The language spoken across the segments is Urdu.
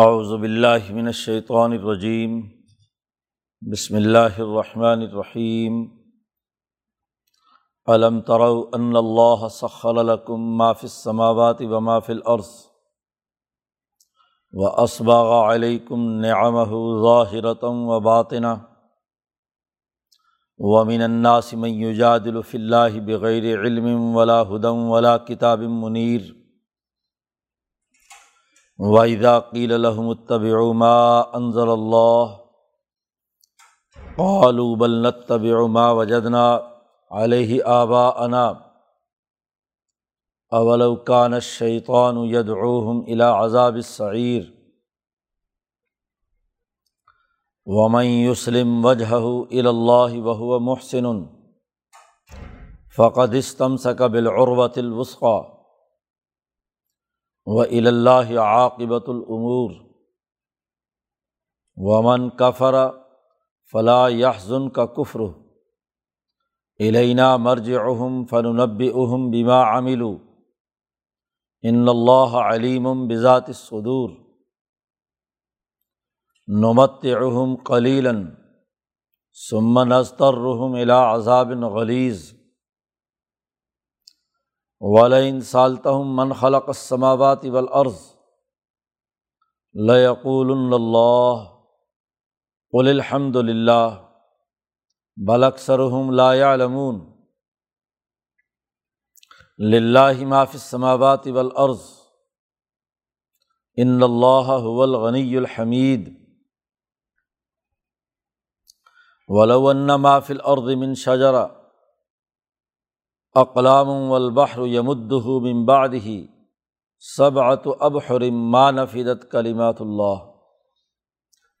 اعوذ باللہ من الشیطان الرجیم، بسم اللہ الرحمن الرحیم۔ علم تروا ان اللہ سخر لکم ما فی السماوات و ما فی الارض و اسباغ علیکم نعمہ ظاہرتا و باطنہ ومن الناس من یجادل فی اللہ بغیر علم ولا هدى ولا کتاب منیر۔ وحدہ قیل الحم الطبع ما انضل اللہ قالوا بل نتبع ما وجدنا علیہ آبا انا اولو کان الشیطان یدعوہم الى عذاب السعیر ومن یسلم وجہہ الى اللہ وهو محسن فقد استمسک بالعروۃ الوثقی و الا عاقبۃ العمور ومن کفر فلاح یحظن کا کفر علینہ مرج اہم فننب اہم بیما عامل ان اللہ علیم بذات صدور نمت اہم کلیلاً سمن استر رحم الا عذاب غلیظ ولئن سالتہم من خلق السماوات والارض ليقول اللہ قل الحمد للہ بل اکثرهم لا يعلمون للہ ما فی السماوات والارض ان اللہ هو الغنی الحمید ولو ان ما فی الارض من شجرہ اقلام والبحر یمدہ من بعدہ سبعت ابحر ما نفدت کلمات اللہ.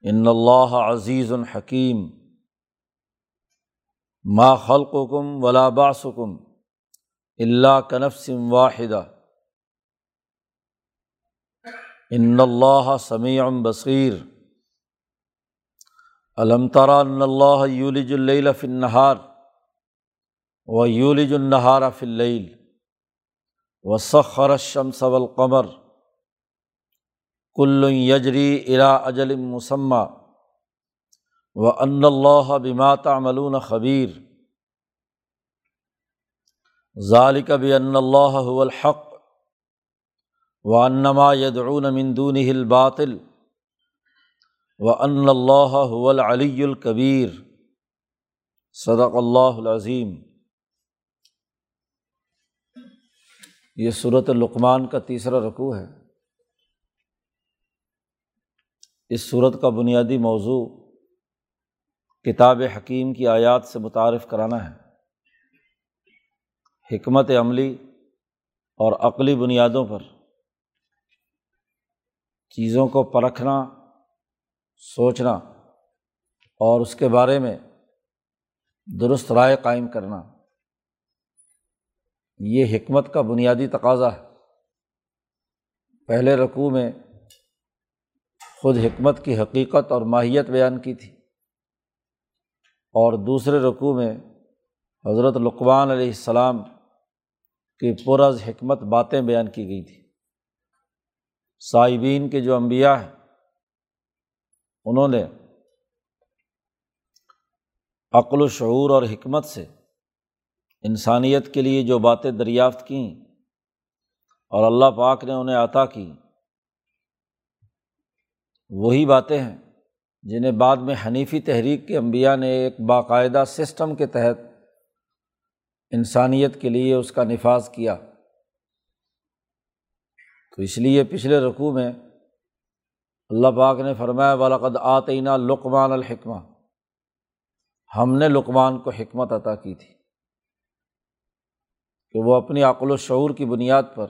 ان اللہ عزیز الحکیم ما خلقکم ولا بعثکم اللہ کنفس واحدہ. ان اللہ سمیع بصیر. علم ترى ان اللہ یولج اللیل فی النہار. و یولج النہار فلعل و سخر شمس القمر کل یجری الا اجل مسمہ و ان اللہ بمات ملون خبیر ذالک بھی ان اللہ الحق و انما یدعون من دونه الباطل و ان اللہ العلی الکبیر صدق اللہ العظیم یہ صورت القمان کا تیسرا رقوع ہے۔ اس صورت کا بنیادی موضوع کتاب حکیم کی آیات سے متعارف کرانا ہے۔ حکمت عملی اور عقلی بنیادوں پر چیزوں کو پرکھنا، سوچنا اور اس کے بارے میں درست رائے قائم کرنا۔ یہ حکمت کا بنیادی تقاضا ہے۔ پہلے رقوع میں خود حکمت کی حقیقت اور ماہیت بیان کی تھی اور دوسرے رقوع میں حضرت لقمان علیہ السلام کی پرز حکمت باتیں بیان کی گئی تھیں صائبین کے جو انبیاء ہیں، انہوں نے عقل و شعور اور حکمت سے انسانیت کے لیے جو باتیں دریافت کیں اور اللہ پاک نے انہیں عطا کی، وہی باتیں ہیں جنہیں بعد میں حنیفی تحریک کے انبیاء نے ایک باقاعدہ سسٹم کے تحت انسانیت کے لیے اس کا نفاذ کیا۔ تو اس لیے پچھلے رقوع میں اللہ پاک نے فرمایا والد آتینہ لقمان الحکمہ ہم نے لقمان کو حکمت عطا کی تھی۔ کہ وہ اپنی عقل و شعور کی بنیاد پر،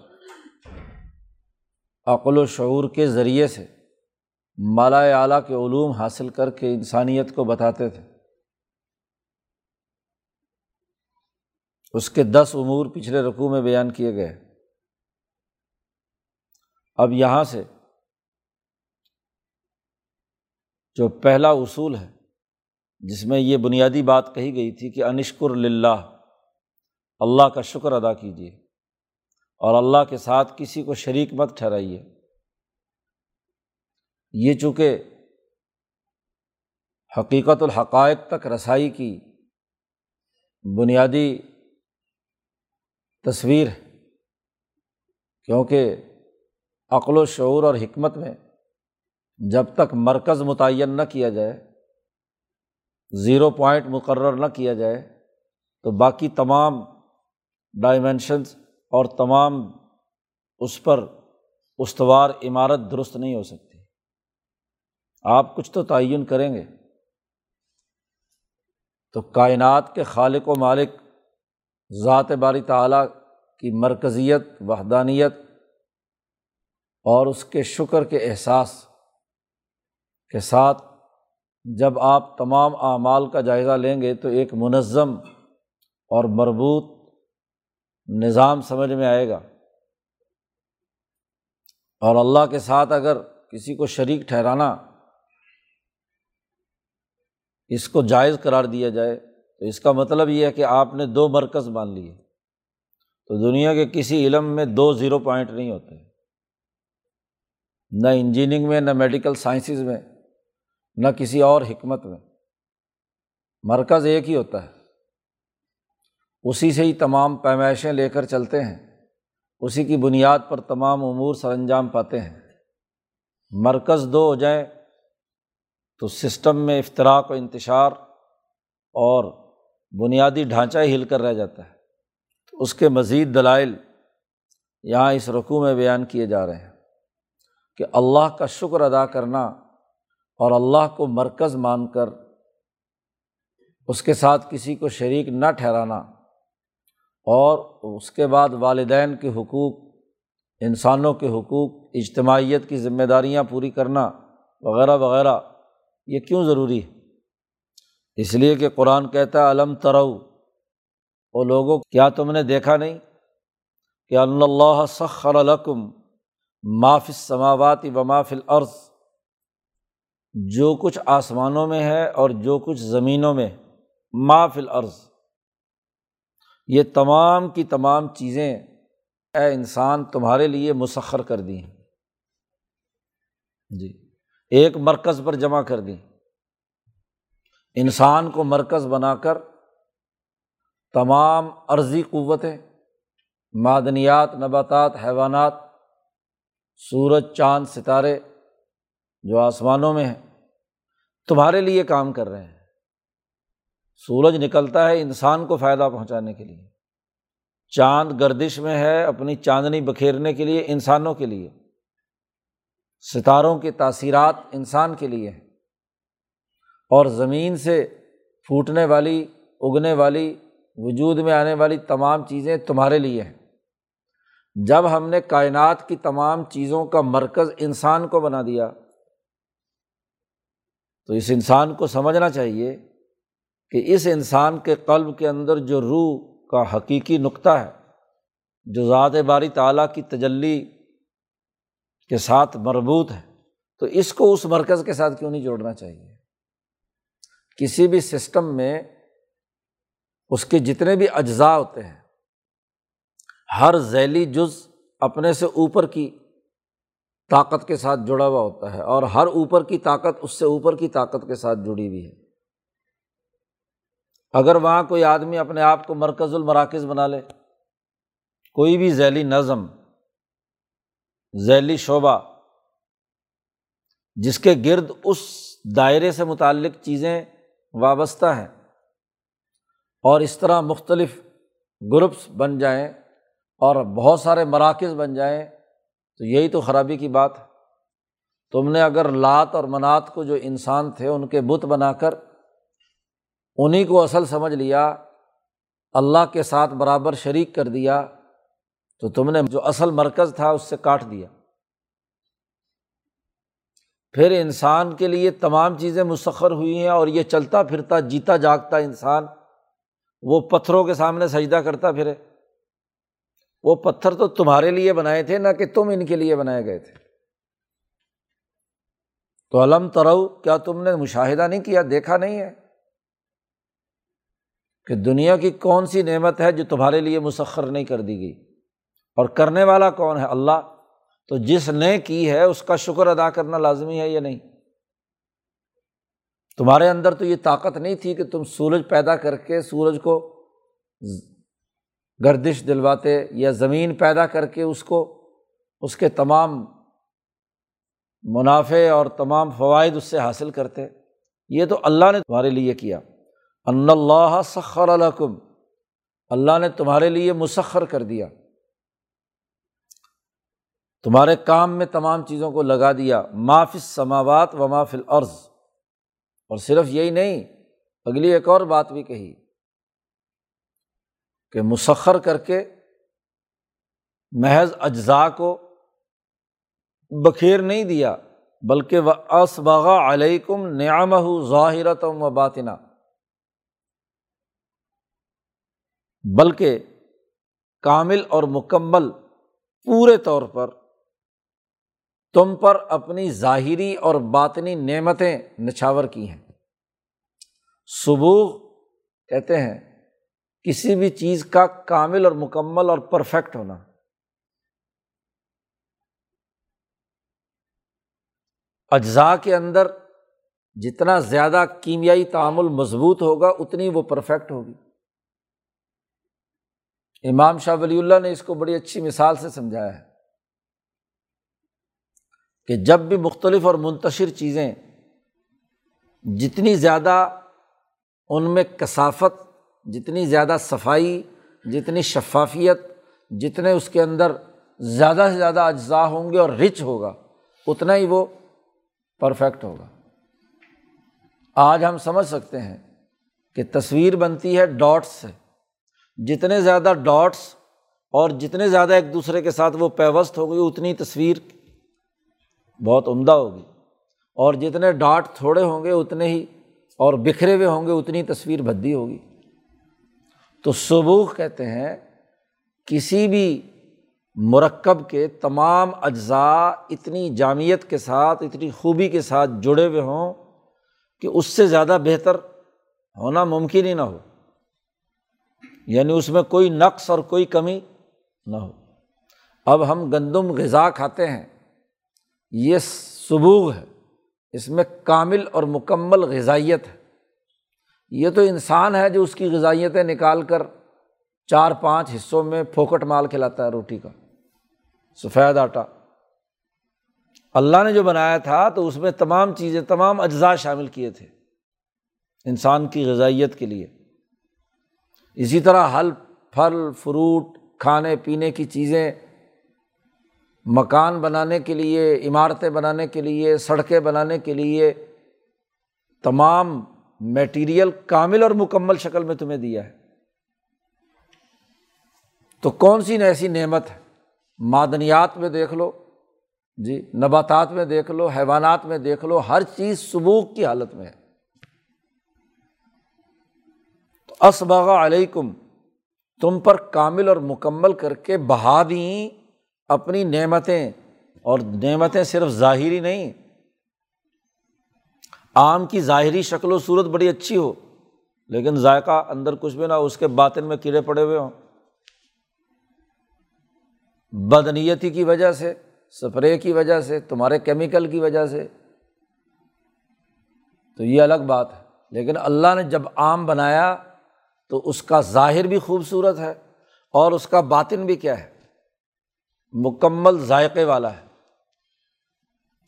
عقل و شعور کے ذریعے سے مالا اعلیٰ کے علوم حاصل کر کے انسانیت کو بتاتے تھے۔ اس کے دس امور پچھلے رقوع میں بیان کیے گئے۔ اب یہاں سے جو پہلا اصول ہے، جس میں یہ بنیادی بات کہی گئی تھی کہ انشکر للہ اللہ کا شکر ادا کیجیے اور اللہ کے ساتھ کسی کو شریک مت ٹھہرائیے۔ یہ چونکہ حقیقت الحقائق تک رسائی کی بنیادی تصویر ہے، کیونکہ عقل و شعور اور حکمت میں جب تک مرکز متعین نہ کیا جائے، زیرو پوائنٹ مقرر نہ کیا جائے، تو باقی تمام ڈائمینشنس اور تمام اس پر استوار عمارت درست نہیں ہو سکتی۔ آپ کچھ تو تعین کریں گے۔ تو کائنات کے خالق و مالک، ذات باری تعلیٰ کی مرکزیت، وحدانیت اور اس کے شکر کے احساس کے ساتھ جب آپ تمام اعمال کا جائزہ لیں گے تو ایک منظم اور مربوط نظام سمجھ میں آئے گا۔ اور اللہ کے ساتھ اگر کسی کو شریک ٹھہرانا اس کو جائز قرار دیا جائے، تو اس کا مطلب یہ ہے کہ آپ نے دو مرکز مان لیے۔ تو دنیا کے کسی علم میں دو زیرو پوائنٹ نہیں ہوتے۔ نہ انجینئرنگ میں، نہ میڈیکل سائنسز میں، نہ کسی اور حکمت میں۔ مرکز ایک ہی ہوتا ہے۔ اسی سے ہی تمام پیمائشیں لے کر چلتے ہیں۔ اسی کی بنیاد پر تمام امور سر انجام پاتے ہیں۔ مرکز دو ہو جائیں تو سسٹم میں افطراک و انتشار اور بنیادی ڈھانچہ ہی ہل کر رہ جاتا ہے۔ تو اس کے مزید دلائل یہاں اس رقوع میں بیان کیے جا رہے ہیں کہ اللہ کا شکر ادا کرنا اور اللہ کو مرکز مان کر اس کے ساتھ کسی کو شریک نہ ٹھہرانا اور اس کے بعد والدین کے حقوق، انسانوں کے حقوق، اجتماعیت کی ذمہ داریاں پوری کرنا وغیرہ وغیرہ، یہ کیوں ضروری ہے؟ اس لیے کہ قرآن کہتا ہے علم ترو وہ لوگوں، کیا تم نے دیکھا نہیں کہ اللہ سخر الکم معاف سماوات و معاف العرض جو کچھ آسمانوں میں ہے اور جو کچھ زمینوں میں معاف العرض یہ تمام کی تمام چیزیں اے انسان تمہارے لیے مسخر کر دی ہیں۔ جی۔ ایک مرکز پر جمع کر دیں انسان کو مرکز بنا کر تمام عرضی قوتیں، معدنیات، نباتات، حیوانات، سورج، چاند، ستارے جو آسمانوں میں ہیں، تمہارے لیے کام کر رہے ہیں۔ سورج نکلتا ہے انسان کو فائدہ پہنچانے کے لیے۔ چاند گردش میں ہے اپنی چاندنی بکھیرنے کے لیے انسانوں کے لیے۔ ستاروں کی تاثیرات انسان کے لیے ہیں۔ اور زمین سے پھوٹنے والی، اگنے والی، وجود میں آنے والی تمام چیزیں تمہارے لیے ہیں۔ جب ہم نے کائنات کی تمام چیزوں کا مرکز انسان کو بنا دیا، تو اس انسان کو سمجھنا چاہیے کہ اس انسان کے قلب کے اندر جو روح کا حقیقی نقطہ ہے، جو ذات باری تعلیٰ کی تجلی کے ساتھ مربوط ہے، تو اس کو اس مرکز کے ساتھ کیوں نہیں جوڑنا چاہیے؟ کسی بھی سسٹم میں اس کے جتنے بھی اجزاء ہوتے ہیں، ہر ذیلی جز اپنے سے اوپر کی طاقت کے ساتھ جڑا ہوا ہوتا ہے اور ہر اوپر کی طاقت اس سے اوپر کی طاقت کے ساتھ جڑی ہوئی ہے۔ اگر وہاں کوئی آدمی اپنے آپ کو مرکز المراکز بنا لے، کوئی بھی ذیلی نظم، ذیلی شعبہ، جس کے گرد اس دائرے سے متعلق چیزیں وابستہ ہیں اور اس طرح مختلف گروپس بن جائیں اور بہت سارے مراکز بن جائیں، تو یہی تو خرابی کی بات ہے۔ تم نے اگر لات اور منات کو جو انسان تھے ان کے بت بنا کر انہیں کو اصل سمجھ لیا، اللہ کے ساتھ برابر شریک کر دیا، تو تم نے جو اصل مرکز تھا اس سے کاٹ دیا۔ پھر انسان کے لیے تمام چیزیں مسخر ہوئی ہیں اور یہ چلتا پھرتا، جیتا جاگتا انسان، وہ پتھروں کے سامنے سجدہ کرتا پھرے۔ وہ پتھر تو تمہارے لیے بنائے تھے، نہ کہ تم ان کے لیے بنائے گئے تھے۔ تو علم ترو، کیا تم نے مشاہدہ نہیں کیا؟ دیکھا نہیں ہے۔ کہ دنیا کی کون سی نعمت ہے جو تمہارے لیے مسخر نہیں کر دی گئی؟ اور کرنے والا کون ہے؟ اللہ۔ تو جس نے کی ہے، اس کا شکر ادا کرنا لازمی ہے یا نہیں؟ تمہارے اندر تو یہ طاقت نہیں تھی کہ تم سورج پیدا کر کے سورج کو گردش دلواتے یا زمین پیدا کر کے اس کو، اس کے تمام منافع اور تمام فوائد اس سے حاصل کرتے۔ یہ تو اللہ نے تمہارے لیے کیا۔ ان اللہ سخر الکم اللہ نے تمہارے لیے مسخر کر دیا۔ تمہارے کام میں تمام چیزوں کو لگا دیا۔ مافل سماوات و مافل عرض اور صرف یہی نہیں، اگلی ایک اور بات بھی کہی کہ مسخر کر کے محض اجزاء کو بکھیر نہیں دیا، بلکہ وہ اسباغا علیکم نعم ظاہرتم و باطنا بلکہ کامل اور مکمل پورے طور پر تم پر اپنی ظاہری اور باطنی نعمتیں نچھاور کی ہیں۔ صبح کہتے ہیں، کسی بھی چیز کا کامل اور مکمل اور پرفیکٹ ہونا۔ اجزاء کے اندر جتنا زیادہ کیمیائی تعامل مضبوط ہوگا، اتنی وہ پرفیکٹ ہوگی۔ امام شاہ ولی اللہ نے اس کو بڑی اچھی مثال سے سمجھایا ہے کہ جب بھی مختلف اور منتشر چیزیں جتنی زیادہ ان میں کثافت، جتنی زیادہ صفائی، جتنی شفافیت، جتنے اس کے اندر زیادہ سے زیادہ اجزاء ہوں گے اور رچ ہوگا، اتنا ہی وہ پرفیکٹ ہوگا۔ آج ہم سمجھ سکتے ہیں کہ تصویر بنتی ہے ڈاٹس سے۔ جتنے زیادہ ڈاٹس اور جتنے زیادہ ایک دوسرے کے ساتھ وہ پیوست ہوگی اتنی تصویر بہت عمدہ ہوگی۔ اور جتنے ڈاٹ تھوڑے ہوں گے، اتنے ہی، اور بکھرے ہوئے ہوں گے، اتنی تصویر بھدی ہوگی۔ تو سبوخ کہتے ہیں، کسی بھی مرکب کے تمام اجزاء اتنی جامعت کے ساتھ، اتنی خوبی کے ساتھ جڑے ہوئے ہوں کہ اس سے زیادہ بہتر ہونا ممکن ہی نہ ہو۔ یعنی اس میں کوئی نقص اور کوئی کمی نہ ہو۔ اب ہم گندم غذا کھاتے ہیں، یہ سبوغ ہے، اس میں کامل اور مکمل غذائیت ہے۔ یہ تو انسان ہے جو اس کی غذائیتیں نکال کر چار پانچ حصوں میں پھوکٹ مال کھلاتا ہے روٹی کا۔ سفید آٹا۔ اللہ نے جو بنایا تھا تو اس میں تمام چیزیں، تمام اجزاء شامل کیے تھے انسان کی غذائیت کے لیے۔ اسی طرح حل پھل، فروٹ، کھانے پینے کی چیزیں، مکان بنانے کے لیے، عمارتیں بنانے کے لیے، سڑکیں بنانے کے لیے تمام میٹیریل کامل اور مکمل شکل میں تمہیں دیا ہے۔ تو کون سی ایسی نعمت ہے؟ معدنیات میں دیکھ لو جی نباتات میں دیکھ لو، حیوانات میں دیکھ لو، ہر چیز سبوک کی حالت میں ہے۔ تو اسباغ علیکم، تم پر کامل اور مکمل کر کے بہا دیں اپنی نعمتیں، اور نعمتیں صرف ظاہری نہیں آم کی ظاہری شکل و صورت بڑی اچھی ہو، لیکن ذائقہ اندر کچھ بھی نہ اس کے باطن میں کیڑے پڑے ہوئے ہوں۔ بدنیتی کی وجہ سے اسپرے کی وجہ سے، تمہارے کیمیکل کی وجہ سے۔ تو یہ الگ بات ہے، لیکن اللہ نے جب آم بنایا تو اس کا ظاہر بھی خوبصورت ہے اور اس کا باطن بھی کیا ہے؟ مکمل ذائقے والا ہے۔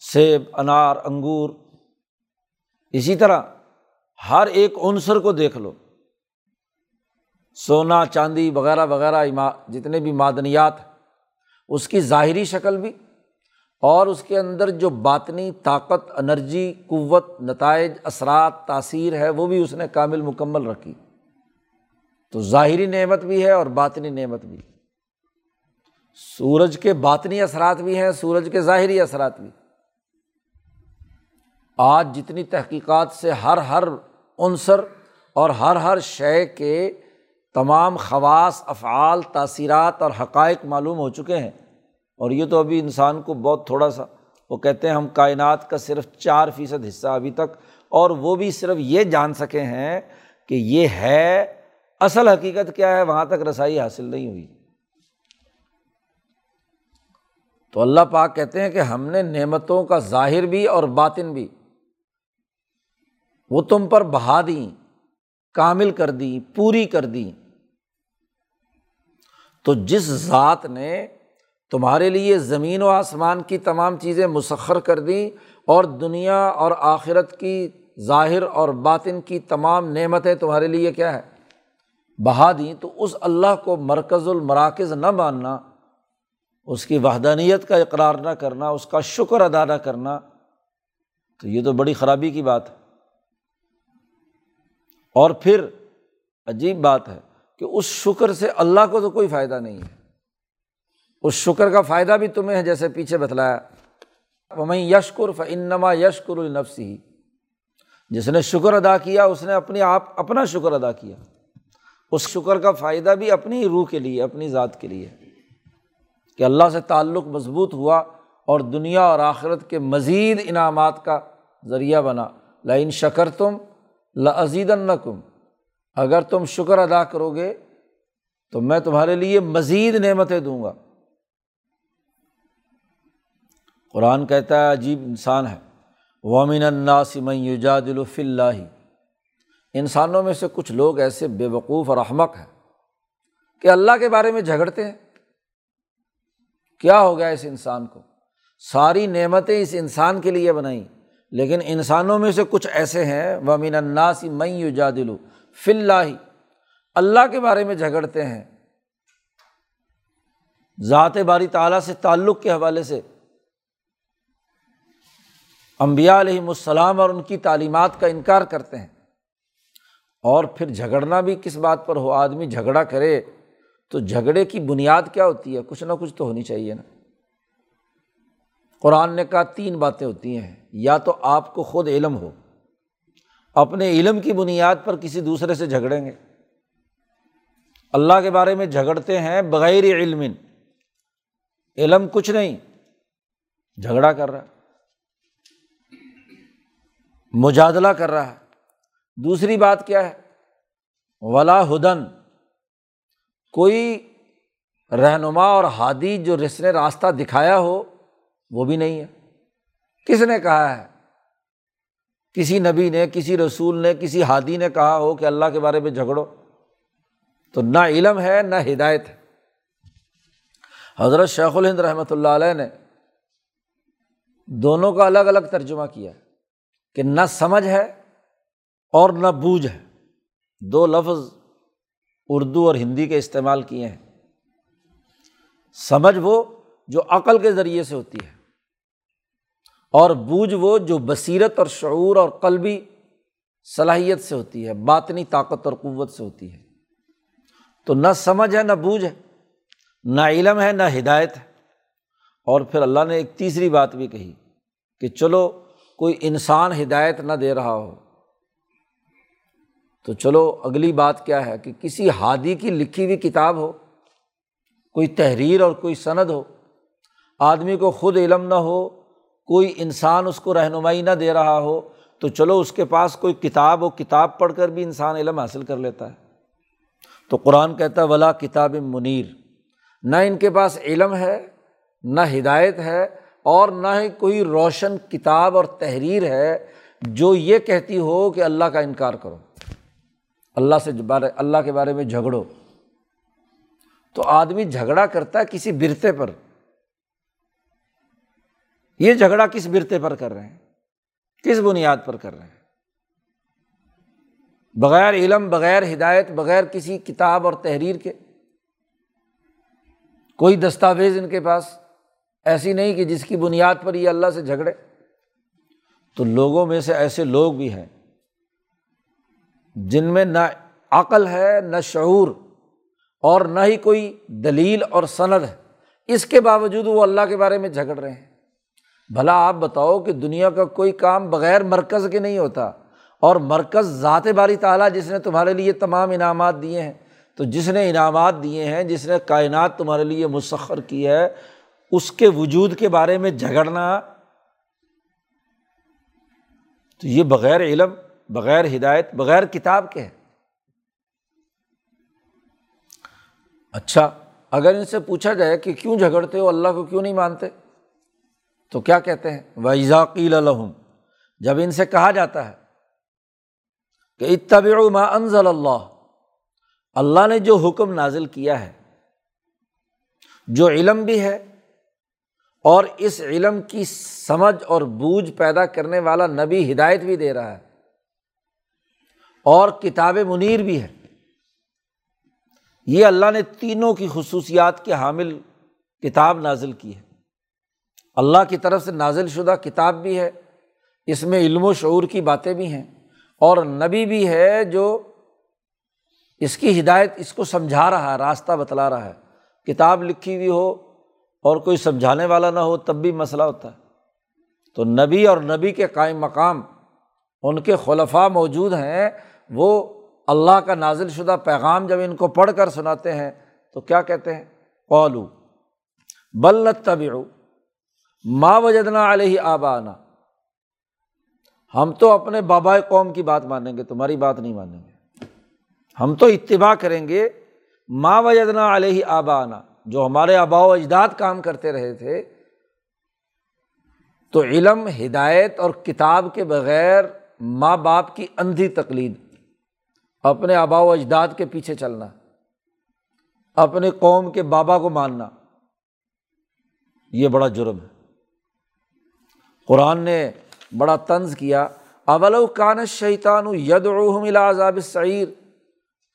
سیب، انار، انگور۔ اسی طرح ہر ایک عنصر کو دیکھ لو۔ سونا، چاندی وغیرہ وغیرہ جتنے بھی معدنیات اس کی ظاہری شکل بھی اور اس کے اندر جو باطنی طاقت، انرجی، قوت، نتائج، اثرات، تاثیر ہے، وہ بھی اس نے کامل مکمل رکھی۔ تو ظاہری نعمت بھی ہے اور باطنی نعمت بھی سورج کے باطنی اثرات بھی ہیں، سورج کے ظاہری اثرات بھی۔ آج جتنی تحقیقات سے ہر ہر عنصر اور ہر ہر شے کے تمام خواص، افعال، تاثیرات اور حقائق معلوم ہو چکے ہیں۔ اور یہ تو ابھی انسان کو بہت تھوڑا سا، وہ کہتے ہیں ہم کائنات کا صرف چار فیصد حصہ ابھی تک، اور وہ بھی صرف یہ جان سکے ہیں کہ یہ ہے اصل حقیقت کیا ہے؟ وہاں تک رسائی حاصل نہیں ہوئی۔ تو اللہ پاک کہتے ہیں کہ ہم نے نعمتوں کا ظاہر بھی اور باطن بھی وہ تم پر بہا دیں کامل کر دیں پوری کر دیں تو جس ذات نے تمہارے لیے زمین و آسمان کی تمام چیزیں مسخر کر دیں اور دنیا اور آخرت کی ظاہر اور باطن کی تمام نعمتیں تمہارے لیے کیا ہے؟ بہا دیں تو اس اللہ کو مرکز المراکز نہ ماننا، اس کی وحدانیت کا اقرار نہ کرنا، اس کا شکر ادا نہ کرنا، تو یہ تو بڑی خرابی کی بات ہے۔ اور پھر عجیب بات ہے کہ اس شکر سے اللہ کو تو کوئی فائدہ نہیں ہے۔ اس شکر کا فائدہ بھی تمہیں ہے جیسے پیچھے بتلایا۔ میں یشکر انما یشکر النفسی جس نے شکر ادا کیا، اس نے اپنے آپ، اپنا شکر ادا کیا۔ اس شکر کا فائدہ بھی اپنی روح کے لیے، اپنی ذات کے لیے۔ کہ اللہ سے تعلق مضبوط ہوا اور دنیا اور آخرت کے مزید انعامات کا ذریعہ بنا۔ لائن شکر تم لزید النقم اگر تم شکر ادا کرو گے تو میں تمہارے لیے مزید نعمتیں دوں گا۔ قرآن کہتا ہے، عجیب انسان ہے۔ وامن من یجادل فی اللہ انسانوں میں سے کچھ لوگ ایسے بے وقوف اور احمق ہیں کہ اللہ کے بارے میں جھگڑتے ہیں۔ کیا ہو گیا اس انسان کو؟ ساری نعمتیں اس انسان کے لیے بنائیں لیکن انسانوں میں سے کچھ ایسے ہیں۔ وامین الناسی میں یجادل فی اللہ اللہ کے بارے میں جھگڑتے ہیں۔ ذات باری تعالیٰ سے تعلق کے حوالے سے امبیا علیہم السلام اور ان کی تعلیمات کا انکار کرتے ہیں۔ اور پھر جھگڑنا بھی کس بات پر ہو؟ آدمی جھگڑا کرے تو جھگڑے کی بنیاد کیا ہوتی ہے؟ کچھ نہ کچھ تو ہونی چاہیے نا۔ قرآن نے کہا تین باتیں ہوتی ہیں۔ یا تو آپ کو خود علم ہو، اپنے علم کی بنیاد پر کسی دوسرے سے جھگڑیں گے۔ اللہ کے بارے میں جھگڑتے ہیں بغیر علم۔ علم کچھ نہیں، جھگڑا کر رہا مجادلہ کر رہا ہے۔ دوسری بات کیا ہے؟ ولا ہدن کوئی رہنما اور ہادی جو رس نے راستہ دکھایا ہو، وہ بھی نہیں ہے۔ کس نے کہا ہے؟ کسی نبی نے، کسی رسول نے، کسی ہادی نے کہا ہو کہ اللہ کے بارے میں جھگڑو۔ تو نہ علم ہے، نہ ہدایت ہے۔ حضرت شیخ الہند رحمۃ اللہ علیہ نے دونوں کا الگ الگ ترجمہ کیا کہ نہ سمجھ ہے اور نہ بوجھ ہے۔ دو لفظ اردو اور ہندی کے استعمال کیے ہیں۔ سمجھ وہ جو عقل کے ذریعے سے ہوتی ہے اور بوجھ وہ جو بصیرت اور شعور اور قلبی صلاحیت سے ہوتی ہے، باطنی طاقت اور قوت سے ہوتی ہے۔ تو نہ سمجھ ہے، نہ بوجھ ہے، نہ علم ہے، نہ ہدایت ہے۔ اور پھر اللہ نے ایک تیسری بات بھی کہی کہ چلو، کوئی انسان ہدایت نہ دے رہا ہو تو چلو اگلی بات کیا ہے کہ کسی ہادی کی لکھی ہوئی کتاب ہو، کوئی تحریر اور کوئی سند ہو، آدمی کو خود علم نہ ہو، کوئی انسان اس کو رہنمائی نہ دے رہا ہو، تو چلو اس کے پاس کوئی کتاب ہو، کتاب پڑھ کر بھی انسان علم حاصل کر لیتا ہے۔ تو قرآن کہتا ہے، ولا کتاب منیر نہ ان کے پاس علم ہے، نہ ہدایت ہے، اور نہ ہی کوئی روشن کتاب اور تحریر ہے جو یہ کہتی ہو کہ اللہ کا انکار کرو۔ اللہ سے بارے اللہ کے بارے میں جھگڑو۔ تو آدمی جھگڑا کرتا ہے کسی برتے پر۔ یہ جھگڑا کس برتے پر کر رہے ہیں؟ کس بنیاد پر کر رہے ہیں؟ بغیر علم، بغیر ہدایت، بغیر کسی کتاب اور تحریر کے۔ کوئی دستاویز ان کے پاس ایسی نہیں کہ جس کی بنیاد پر یہ اللہ سے جھگڑے۔ تو لوگوں میں سے ایسے لوگ بھی ہیں۔ جن میں نہ عقل ہے، نہ شعور اور نہ ہی کوئی دلیل اور سند ہے۔ اس کے باوجود وہ اللہ کے بارے میں جھگڑ رہے ہیں۔ بھلا آپ بتاؤ کہ دنیا کا کوئی کام بغیر مرکز کے نہیں ہوتا اور مرکز ذات باری تعالیٰ جس نے تمہارے لیے تمام انعامات دیے ہیں، تو جس نے انعامات دیے ہیں، جس نے کائنات تمہارے لیے مسخر کی ہے، اس کے وجود کے بارے میں جھگڑنا، تو یہ بغیر علم بغیر ہدایت، بغیر کتاب کے ہے اچھا اگر ان سے پوچھا جائے کہ کیوں جھگڑتے ہو، اللہ کو کیوں نہیں مانتے؟ تو کیا کہتے ہیں؟ ویزاقیل الحم جب ان سے کہا جاتا ہے کہ اتبع ما انزل اللہ اللہ نے جو حکم نازل کیا ہے، جو علم بھی ہے، اور اس علم کی سمجھ اور بوجھ پیدا کرنے والا نبی ہدایت بھی دے رہا ہے۔ اور کتاب منیر بھی ہے۔ یہ اللہ نے تینوں کی خصوصیات کے حامل کتاب نازل کی ہے۔ اللہ کی طرف سے نازل شدہ کتاب بھی ہے۔ اس میں علم و شعور کی باتیں بھی ہیں۔ اور نبی بھی ہے جو اس کی ہدایت اس کو سمجھا رہا ہے، راستہ بتلا رہا ہے۔ کتاب لکھی ہوئی ہو اور کوئی سمجھانے والا نہ ہو، تب بھی مسئلہ ہوتا ہے۔ تو نبی اور نبی کے قائم مقام، ان کے خلفاء موجود ہیں۔ وہ اللہ کا نازل شدہ پیغام جب ان کو پڑھ کر سناتے ہیں تو کیا کہتے ہیں؟ قولو بلت طبی ماں وجدنا علیہ آبانا۔ ہم تو اپنے بابا قوم کی بات مانیں گے، تمہاری بات نہیں مانیں گے۔ ہم تو اتباع کریں گے ماں وجدنا علیہ آبانا۔ جو ہمارے آبا و اجداد کام کرتے رہے تھے، تو علم، ہدایت اور کتاب کے بغیر ماں باپ کی اندھی تقلید۔ اپنے آبا و اجداد کے پیچھے چلنا اپنے قوم کے بابا کو ماننا، یہ بڑا جرم ہے۔ قرآن نے بڑا طنز کیا اول کان شیطان ید عذاب سعیر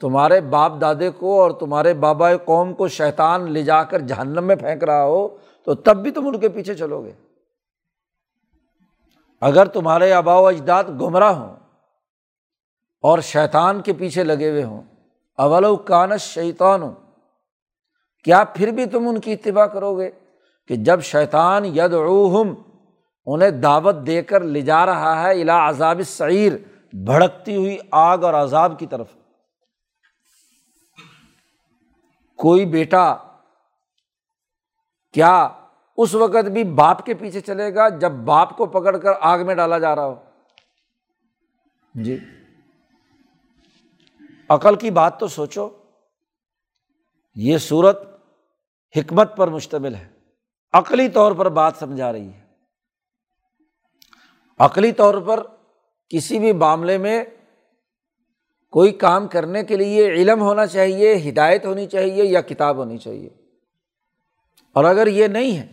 تمہارے باپ دادے کو اور تمہارے بابا قوم کو شیطان لے جا کر جہنم میں پھینک رہا ہو، تو تب بھی تم ان کے پیچھے چلو گے۔ اگر تمہارے آبا و اجداد گمراہ ہوں اور شیطان کے پیچھے لگے ہوئے ہوں۔ اول کانش شیطان ہو کیا پھر بھی تم ان کی اتباع کرو گے کہ جب شیطان ید انہیں دعوت دے کر لے جا رہا ہے الا عذاب سعیر بھڑکتی ہوئی آگ اور عذاب کی طرف۔ کوئی بیٹا، کیا اس وقت بھی باپ کے پیچھے چلے گا جب باپ کو پکڑ کر آگ میں ڈالا جا رہا ہو؟ جی۔ عقل کی بات تو سوچو، یہ صورت حکمت پر مشتمل ہے۔ عقلی طور پر بات سمجھا رہی ہے۔ عقلی طور پر کسی بھی معاملے میں کوئی کام کرنے کے لیے علم ہونا چاہیے، ہدایت ہونی چاہیے یا کتاب ہونی چاہیے۔ اور اگر یہ نہیں ہے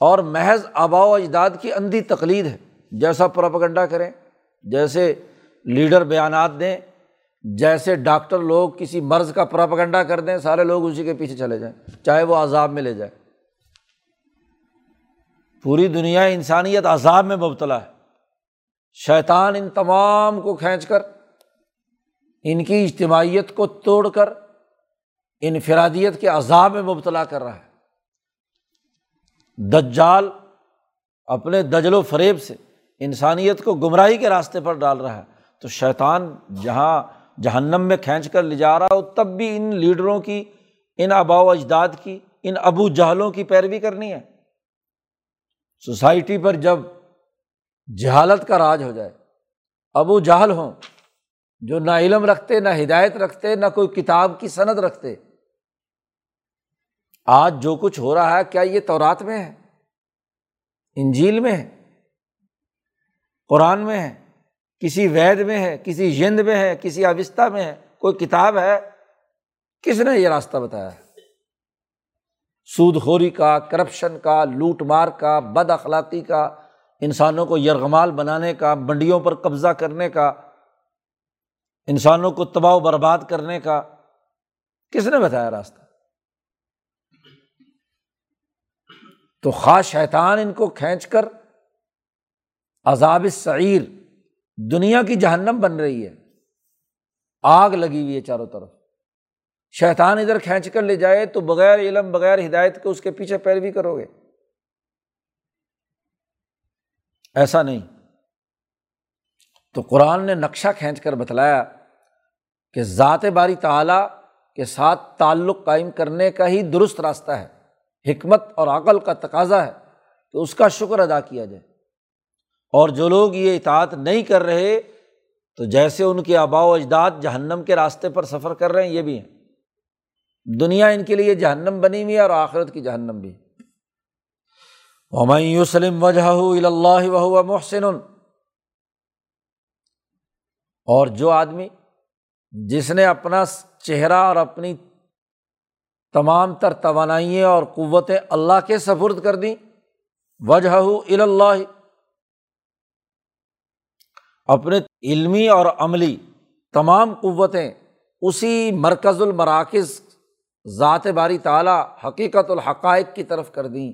اور محض آبا و اجداد کی اندھی تقلید ہے، جیسا پراپگنڈا کریں، جیسے لیڈر بیانات دیں جیسے ڈاکٹر لوگ کسی مرض کا پراپگنڈا کر دیں، سارے لوگ اسی کے پیچھے چلے جائیں، چاہے وہ عذاب میں لے جائے پوری دنیا انسانیت عذاب میں مبتلا ہے۔ شیطان ان تمام کو کھینچ کر، ان کی اجتماعیت کو توڑ کر، انفرادیت کے عذاب میں مبتلا کر رہا ہے۔ دجال اپنے دجل و فریب سے انسانیت کو گمراہی کے راستے پر ڈال رہا ہے۔ تو شیطان جہاں جہنم میں کھینچ کر لے جا رہا ہو، تب بھی ان لیڈروں کی، ان آبا و اجداد کی، ان ابو جہلوں کی پیروی کرنی ہے۔ سوسائٹی پر جب جہالت کا راج ہو جائے، ابو جہل ہوں جو نہ علم رکھتے، نہ ہدایت رکھتے، نہ کوئی کتاب کی صنعت رکھتے۔ آج جو کچھ ہو رہا ہے، کیا یہ تورات میں ہے؟ انجیل میں ہے؟ قرآن میں ہے؟ کسی وید میں ہے، کسی یند میں ہے، کسی آبستہ میں ہے، کوئی کتاب ہے، کس نے یہ راستہ بتایا؟ ہے سود خوری کا، کرپشن کا، لوٹ مار کا، بد اخلاقی کا، انسانوں کو یرغمال بنانے کا، منڈیوں پر قبضہ کرنے کا، انسانوں کو تباہ و برباد کرنے کا، کس نے بتایا راستہ؟ تو خاص شیطان ان کو کھینچ کر، عذاب سعیر دنیا کی جہنم بن رہی ہے۔ آگ لگی ہوئی ہے چاروں طرف۔ شیطان ادھر کھینچ کر لے جائے تو بغیر علم، بغیر ہدایت کے اس کے پیچھے پیروی کرو گے۔ ایسا نہیں۔ تو قرآن نے نقشہ کھینچ کر بتلایا کہ ذات باری تعلیٰ کے ساتھ تعلق قائم کرنے کا ہی درست راستہ ہے۔ حکمت اور عقل کا تقاضا ہے۔ کہ اس کا شکر ادا کیا جائے۔ اور جو لوگ یہ اطاعت نہیں کر رہے، تو جیسے ان کے آبا و اجداد جہنم کے راستے پر سفر کر رہے ہیں، یہ بھی ہیں۔ دنیا ان کے لیے جہنم بنی ہوئی ہے اور آخرت کی جہنم بھی۔ وسلم وجہ اللہ وہ محسن۔ اور جو آدمی جس نے اپنا چہرہ اور اپنی تمام تر توانائییں اور قوتیں اللہ کے سفرد کر دیں وجہ اللہ اپنے علمی اور عملی تمام قوتیں اسی مرکز المراکز ذات باری تعلیٰ حقیقت الحقائق کی طرف کر دیں۔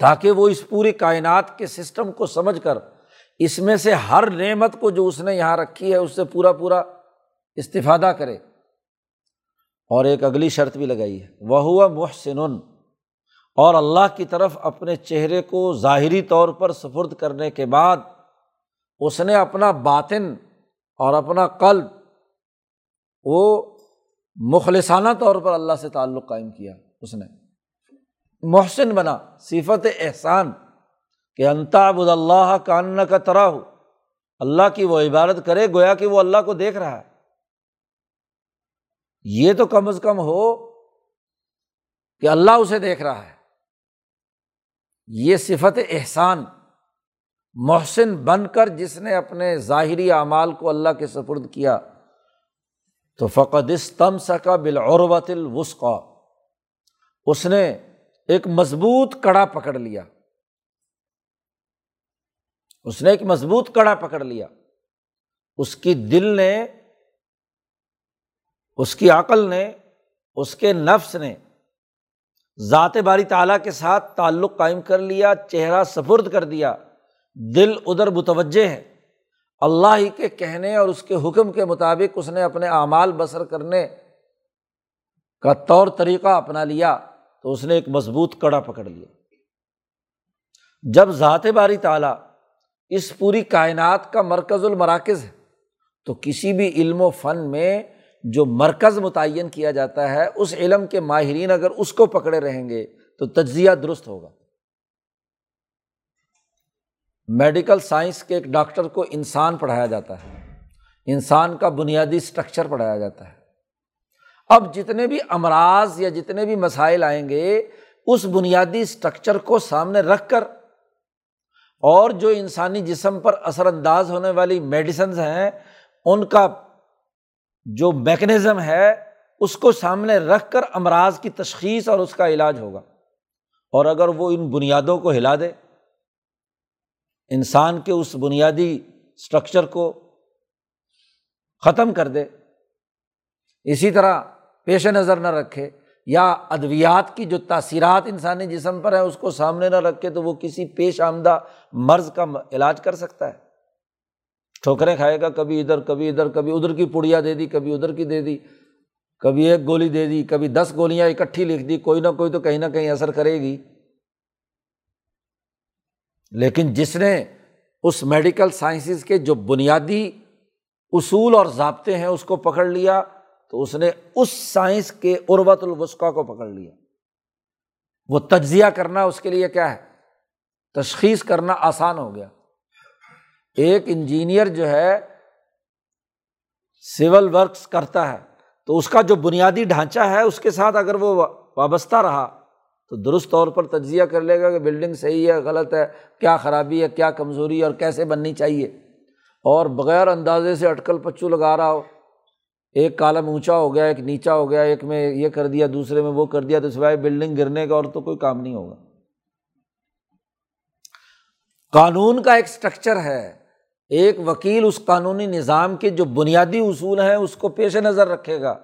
تاکہ وہ اس پوری کائنات کے سسٹم کو سمجھ کر اس میں سے ہر نعمت کو جو اس نے یہاں رکھی ہے اس سے پورا پورا استفادہ کرے۔ اور ایک اگلی شرط بھی لگائی ہے۔ وہ ہوا محسن اور اللہ کی طرف اپنے چہرے کو ظاہری طور پر سفرد کرنے کے بعد اس نے اپنا باطن اور اپنا قلب وہ مخلصانہ طور پر اللہ سے تعلق قائم کیا اس نے۔ محسن بنا، صفت احسان کہ انتا ابود اللہ کان کا ترا ہو اللہ کی وہ عبادت کرے گویا کہ وہ اللہ کو دیکھ رہا ہے۔ یہ تو کم از کم ہو کہ اللہ اسے دیکھ رہا ہے۔ یہ صفت احسان، محسن بن کر جس نے اپنے ظاہری اعمال کو اللہ کے سپرد کیا، تو فقد استم سکا بالعروت الوسقا اس نے ایک مضبوط کڑا پکڑ لیا۔ اس نے ایک مضبوط کڑا پکڑ لیا۔ اس کی دل نے، اس کی عقل نے، اس کے نفس نے ذات باری تعالیٰ کے ساتھ تعلق قائم کر لیا، چہرہ سفرد کر دیا، دل ادھر متوجہ ہے۔ اللہ ہی کے کہنے اور اس کے حکم کے مطابق اس نے اپنے اعمال بسر کرنے کا طور طریقہ اپنا لیا تو اس نے ایک مضبوط کڑا پکڑ لیا۔ جب ذات باری تعالیٰ اس پوری کائنات کا مرکز المراکز ہے تو کسی بھی علم و فن میں جو مرکز متعین کیا جاتا ہے، اس علم کے ماہرین اگر اس کو پکڑے رہیں گے تو تجزیہ درست ہوگا۔ میڈیکل سائنس کے ایک ڈاکٹر کو انسان پڑھایا جاتا ہے۔ انسان کا بنیادی اسٹرکچر پڑھایا جاتا ہے۔ اب جتنے بھی امراض یا جتنے بھی مسائل آئیں گے، اس بنیادی اسٹرکچر کو سامنے رکھ کر اور جو انسانی جسم پر اثر انداز ہونے والی میڈیسنز ہیں، ان کا جو میکنزم ہے، اس کو سامنے رکھ کر امراض کی تشخیص اور اس کا علاج ہوگا۔ اور اگر وہ ان بنیادوں کو ہلا دے، انسان کے اس بنیادی اسٹرکچر کو ختم کر دے، اسی طرح پیش نظر نہ رکھے یا ادویات کی جو تاثیرات انسانی جسم پر ہے اس کو سامنے نہ رکھے تو وہ کسی پیش آمدہ مرض کا علاج کر سکتا ہے۔ ٹھوکریں کھائے گا، کبھی ادھر کبھی ادھر کبھی ادھر کی پڑیا دے دی، کبھی ادھر کی دے دی، کبھی ایک گولی دے دی، کبھی دس گولیاں اکٹھی لکھ دی، کوئی نہ کوئی تو کہیں نہ کہیں اثر کرے گی۔ لیکن جس نے اس میڈیکل سائنسز کے جو بنیادی اصول اور ضابطے ہیں اس کو پکڑ لیا، تو اس نے اس سائنس کے عربت الوسقہ کو پکڑ لیا۔ وہ تجزیہ کرنا اس کے لیے کیا ہے؟ تشخیص کرنا آسان ہو گیا۔ ایک انجینئر جو ہے، سول ورکس کرتا ہے۔ تو اس کا جو بنیادی ڈھانچہ ہے، اس کے ساتھ اگر وہ وابستہ رہا، تو درست طور پر تجزیہ کر لے گا کہ بلڈنگ صحیح ہے، غلط ہے، کیا خرابی ہے، کیا کمزوری ہے اور کیسے بننی چاہیے۔ اور بغیر اندازے سے اٹکل پچو لگا رہا ہو۔ ایک کالم اونچا ہو گیا، ایک نیچا ہو گیا، ایک میں یہ کر دیا، دوسرے میں وہ کر دیا، تو سوائے بلڈنگ گرنے کا اور تو کوئی کام نہیں ہوگا۔ قانون کا ایک اسٹرکچر ہے۔ ایک وکیل اس قانونی نظام کے جو بنیادی اصول ہیں اس کو پیش نظر رکھے گا،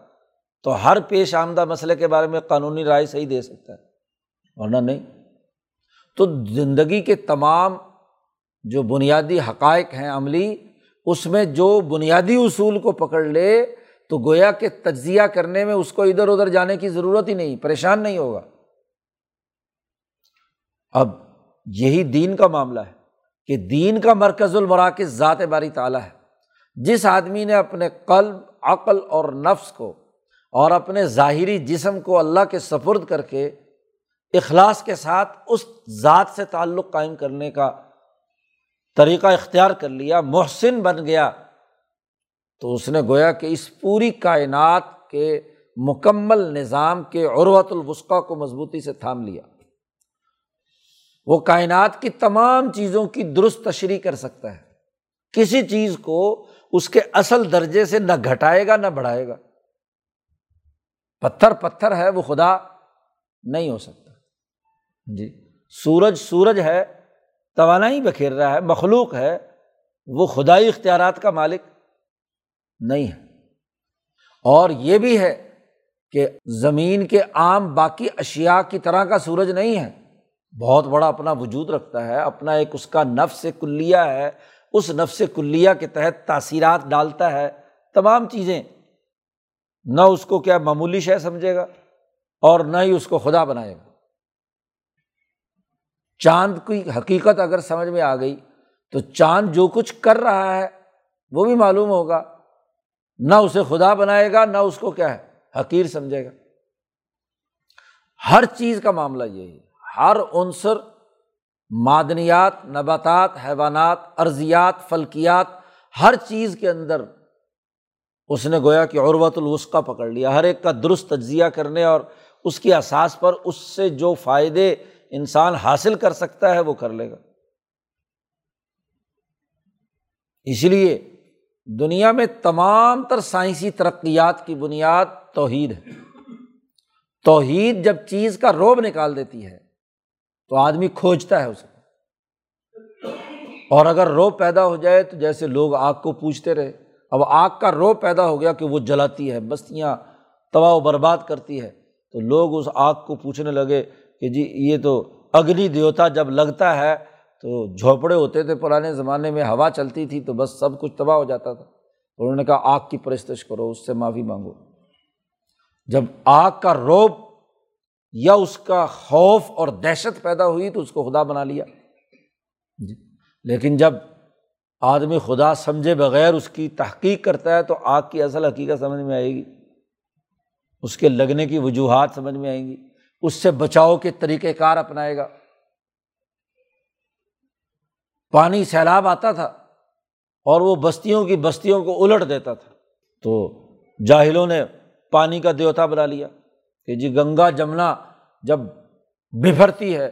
تو ہر پیش آمدہ مسئلے کے بارے میں قانونی رائے صحیح دے سکتا ہے، ورنہ نہیں۔ تو زندگی کے تمام جو بنیادی حقائق ہیں عملی، اس میں جو بنیادی اصول کو پکڑ لے، تو گویا کہ تجزیہ کرنے میں اس کو ادھر ادھر جانے کی ضرورت ہی نہیں، پریشان نہیں ہوگا۔ اب یہی دین کا معاملہ ہے۔ کہ دین کا مرکز المراکز ذات باری تعالیٰ ہے۔ جس آدمی نے اپنے قلب، عقل اور نفس کو اور اپنے ظاہری جسم کو اللہ کے سفرد کر کے اخلاص کے ساتھ اس ذات سے تعلق قائم کرنے کا طریقہ اختیار کر لیا، محسن بن گیا، تو اس نے گویا کہ اس پوری کائنات کے مکمل نظام کے عروت الوسقہ کو مضبوطی سے تھام لیا۔ وہ کائنات کی تمام چیزوں کی درست تشریح کر سکتا ہے۔ کسی چیز کو اس کے اصل درجے سے نہ گھٹائے گا، نہ بڑھائے گا۔ پتھر پتھر ہے، وہ خدا نہیں ہو سکتا۔ جی سورج سورج ہے توانائی بکھیر رہا ہے، مخلوق ہے، وہ خدائی اختیارات کا مالک نہیں ہے۔ اور یہ بھی ہے کہ زمین کے عام باقی اشیا کی طرح کا سورج نہیں ہے۔ بہت بڑا اپنا وجود رکھتا ہے، اپنا ایک اس کا نفس کلیا ہے، اس نفس کلیا کے تحت تاثیرات ڈالتا ہے، تمام چیزیں۔ نہ اس کو کیا معمولی شے سمجھے گا اور نہ ہی اس کو خدا بنائے گا۔ چاند کی حقیقت اگر سمجھ میں آ گئی تو چاند جو کچھ کر رہا ہے وہ بھی معلوم ہوگا۔ نہ اسے خدا بنائے گا، نہ اس کو کیا ہے، حقیر سمجھے گا۔ ہر چیز کا معاملہ یہی ہے۔ ہر عنصر، معدنیات، نباتات، حیوانات، ارضیات، فلکیات، ہر چیز کے اندر اس نے گویا کہ عروت الوسقہ پکڑ لیا۔ ہر ایک کا درست تجزیہ کرنے اور اس کی اساس پر اس سے جو فائدے انسان حاصل کر سکتا ہے وہ کر لے گا۔ اس لیے دنیا میں تمام تر سائنسی ترقیات کی بنیاد توحید ہے۔ توحید جب چیز کا روب نکال دیتی ہے تو آدمی کھوجتا ہے اسے۔ اور اگر روب پیدا ہو جائے تو جیسے لوگ آگ کو پوچھتے رہے، اب آگ کا روب پیدا ہو گیا کہ وہ جلاتی ہے، بستیاں تباہ و برباد کرتی ہے۔ تو لوگ اس آگ کو پوچھنے لگے کہ جی یہ تو اگنی دیوتا جب لگتا ہے تو جھوپڑے ہوتے تھے پرانے زمانے میں، ہوا چلتی تھی تو بس سب کچھ تباہ ہو جاتا تھا۔ انہوں نے کہا، آگ کی پرستش کرو، اس سے معافی مانگو۔ جب آگ کا روب یا اس کا خوف اور دہشت پیدا ہوئی تو اس کو خدا بنا لیا۔ جی۔ لیکن جب آدمی خدا سمجھے بغیر اس کی تحقیق کرتا ہے تو آگ کی اصل حقیقت سمجھ میں آئے گی۔ اس کے لگنے کی وجوہات سمجھ میں آئیں گی۔ اس سے بچاؤ کے طریقۂ کار اپنائے گا۔ پانی سیلاب آتا تھا اور وہ بستیوں کی بستیوں کو الٹ دیتا تھا۔ تو جاہلوں نے پانی کا دیوتا بنا لیا۔ کہ جی گنگا جمنا جب بفرتی ہے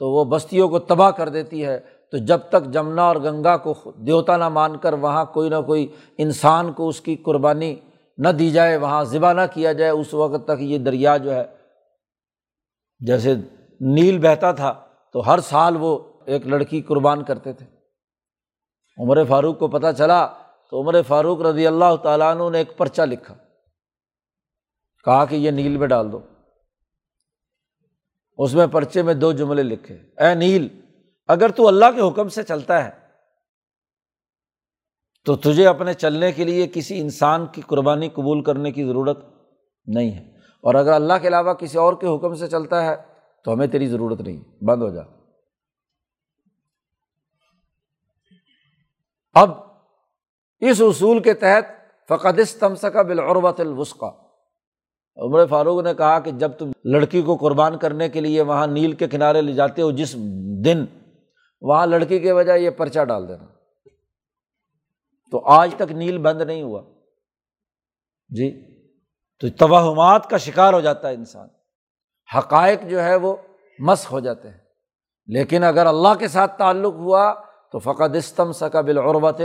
تو وہ بستیوں کو تباہ کر دیتی ہے، تو جب تک جمنا اور گنگا کو دیوتا نہ مان کر وہاں کوئی نہ کوئی انسان کو اس کی قربانی نہ دی جائے، وہاں ذبح نہ کیا جائے، اس وقت تک یہ دریا جو ہے، جیسے نیل بہتا تھا، تو ہر سال وہ ایک لڑکی قربان کرتے تھے۔ عمر فاروق کو پتہ چلا تو عمر فاروق رضی اللہ تعالیٰ عنہ نے ایک پرچہ لکھا۔ کہا کہ یہ نیل میں ڈال دو۔ اس میں پرچے میں دو جملے لکھے۔ اے نیل، اگر تو اللہ کے حکم سے چلتا ہے، تو تجھے اپنے چلنے کے لیے کسی انسان کی قربانی قبول کرنے کی ضرورت نہیں ہے۔ اور اگر اللہ کے علاوہ کسی اور کے حکم سے چلتا ہے، تو ہمیں تیری ضرورت نہیں۔ بند ہو جا۔ اب اس اصول کے تحت فقد کا بالعروت الوسقہ عمر فاروق نے کہا کہ جب تم لڑکی کو قربان کرنے کے لیے وہاں نیل کے کنارے لے جاتے ہو جس دن، وہاں لڑکی کے وجہ یہ پرچہ ڈال دینا۔ تو آج تک نیل بند نہیں ہوا۔ جی؟ تو توہمات کا شکار ہو جاتا ہے انسان۔ حقائق جو ہے وہ مس ہو جاتے ہیں۔ لیکن اگر اللہ کے ساتھ تعلق ہوا تو فقط استم سکا بالعروت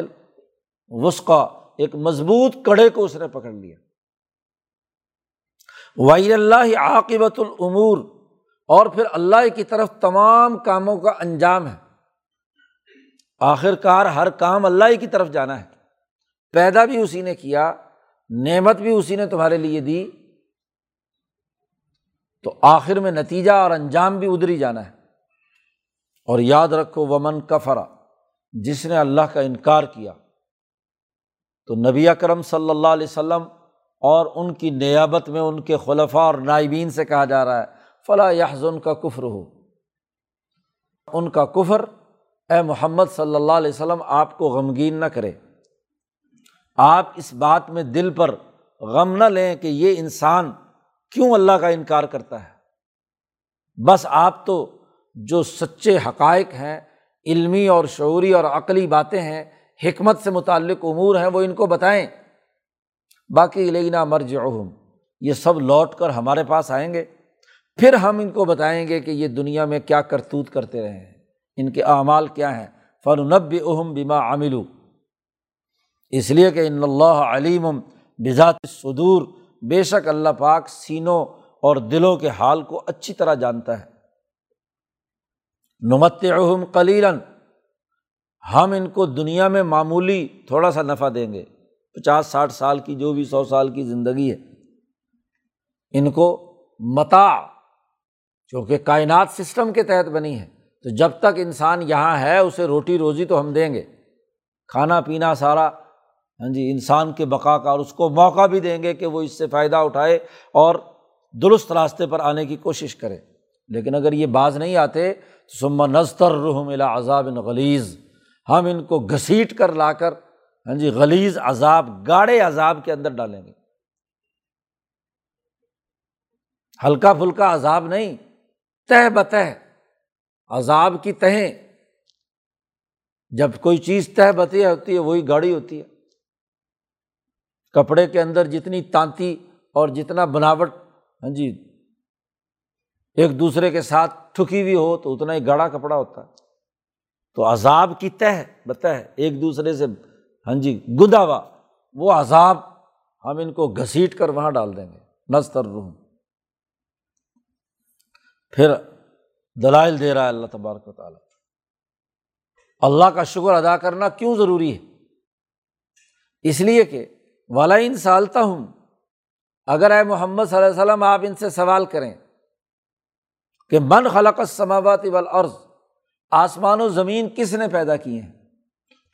وسقا ایک مضبوط کڑے کو اس نے پکڑ لیا۔ وحی اللہ عاقبۃ العمور اور پھر اللہ کی طرف تمام کاموں کا انجام ہے۔ آخر کار ہر کام اللہ کی طرف جانا ہے۔ پیدا بھی اسی نے کیا، نعمت بھی اسی نے تمہارے لیے دی۔ تو آخر میں نتیجہ اور انجام بھی ادھر ہی جانا ہے۔ اور یاد رکھو، ومن کفرا جس نے اللہ کا انکار کیا۔ تو نبی اکرم صلی اللہ علیہ وسلم اور ان کی نیابت میں ان کے خلفاء اور نائبین سے کہا جا رہا ہے فلاں یحزن کا کفر ہو ان کا کفر، اے محمد صلی اللہ علیہ وسلم، آپ کو غمگین نہ کرے۔ آپ اس بات میں دل پر غم نہ لیں کہ یہ انسان کیوں اللہ کا انکار کرتا ہے۔ بس آپ تو جو سچے حقائق ہیں، علمی اور شعوری اور عقلی باتیں ہیں، حکمت سے متعلق امور ہیں، وہ ان کو بتائیں۔ باقی لینا مرج اہم یہ سب لوٹ کر ہمارے پاس آئیں گے۔ پھر ہم ان کو بتائیں گے کہ یہ دنیا میں کیا کرتوت کرتے رہے ہیں۔ ان کے اعمال کیا ہیں؟ فن نب اہم بیما عاملو اس لیے کہ ان اللہ علیم بذات صدور بے شک اللہ پاک سینوں اور دلوں کے حال کو اچھی طرح جانتا ہے۔ نمت اہم کلیلاً ہم ان کو دنیا میں معمولی تھوڑا سا نفع دیں گے۔ پچاس ساٹھ سال کی جو بھی سو سال کی زندگی ہے، ان کو متا چونکہ کائنات سسٹم کے تحت بنی ہے۔ تو جب تک انسان یہاں ہے، اسے روٹی روزی تو ہم دیں گے۔ کھانا پینا سارا ہاں جی انسان کے بقا کا اور اس کو موقع بھی دیں گے کہ وہ اس سے فائدہ اٹھائے اور درست راستے پر آنے کی کوشش کرے۔ لیکن اگر یہ باز نہیں آتے، تو سما نظر رحم عذاب غلیز ہم ان کو گھسیٹ کر لا کر ہاں جی غلیز عذاب، گاڑے عذاب کے اندر ڈالیں گے۔ ہلکا پھلکا عذاب نہیں، تہ بتہ عذاب کی تہیں۔ جب کوئی چیز تہ بتیا ہوتی ہے، وہی گاڑی ہوتی ہے۔ کپڑے کے اندر جتنی تانتی اور جتنا بناوٹ ہاں جی ایک دوسرے کے ساتھ ٹھکی ہوئی ہو تو اتنا ہی گاڑا کپڑا ہوتا ہے۔ تو عذاب کی تہ بتہ ایک دوسرے سے ہاں جی گدا ہوا وہ عذاب ہم ان کو گھسیٹ کر وہاں ڈال دیں گے، نستر روح پھر دلائل دے رہا ہے اللہ تبارک و تعالیٰ۔ اللہ کا شکر ادا کرنا کیوں ضروری ہے؟ اس لیے کہ والا ان سالتا ہوں اگر اے محمد صلی اللہ علیہ وسلم آپ ان سے سوال کریں کہ من خلق سماوات والارض، آسمان و زمین کس نے پیدا کیے ہیں؟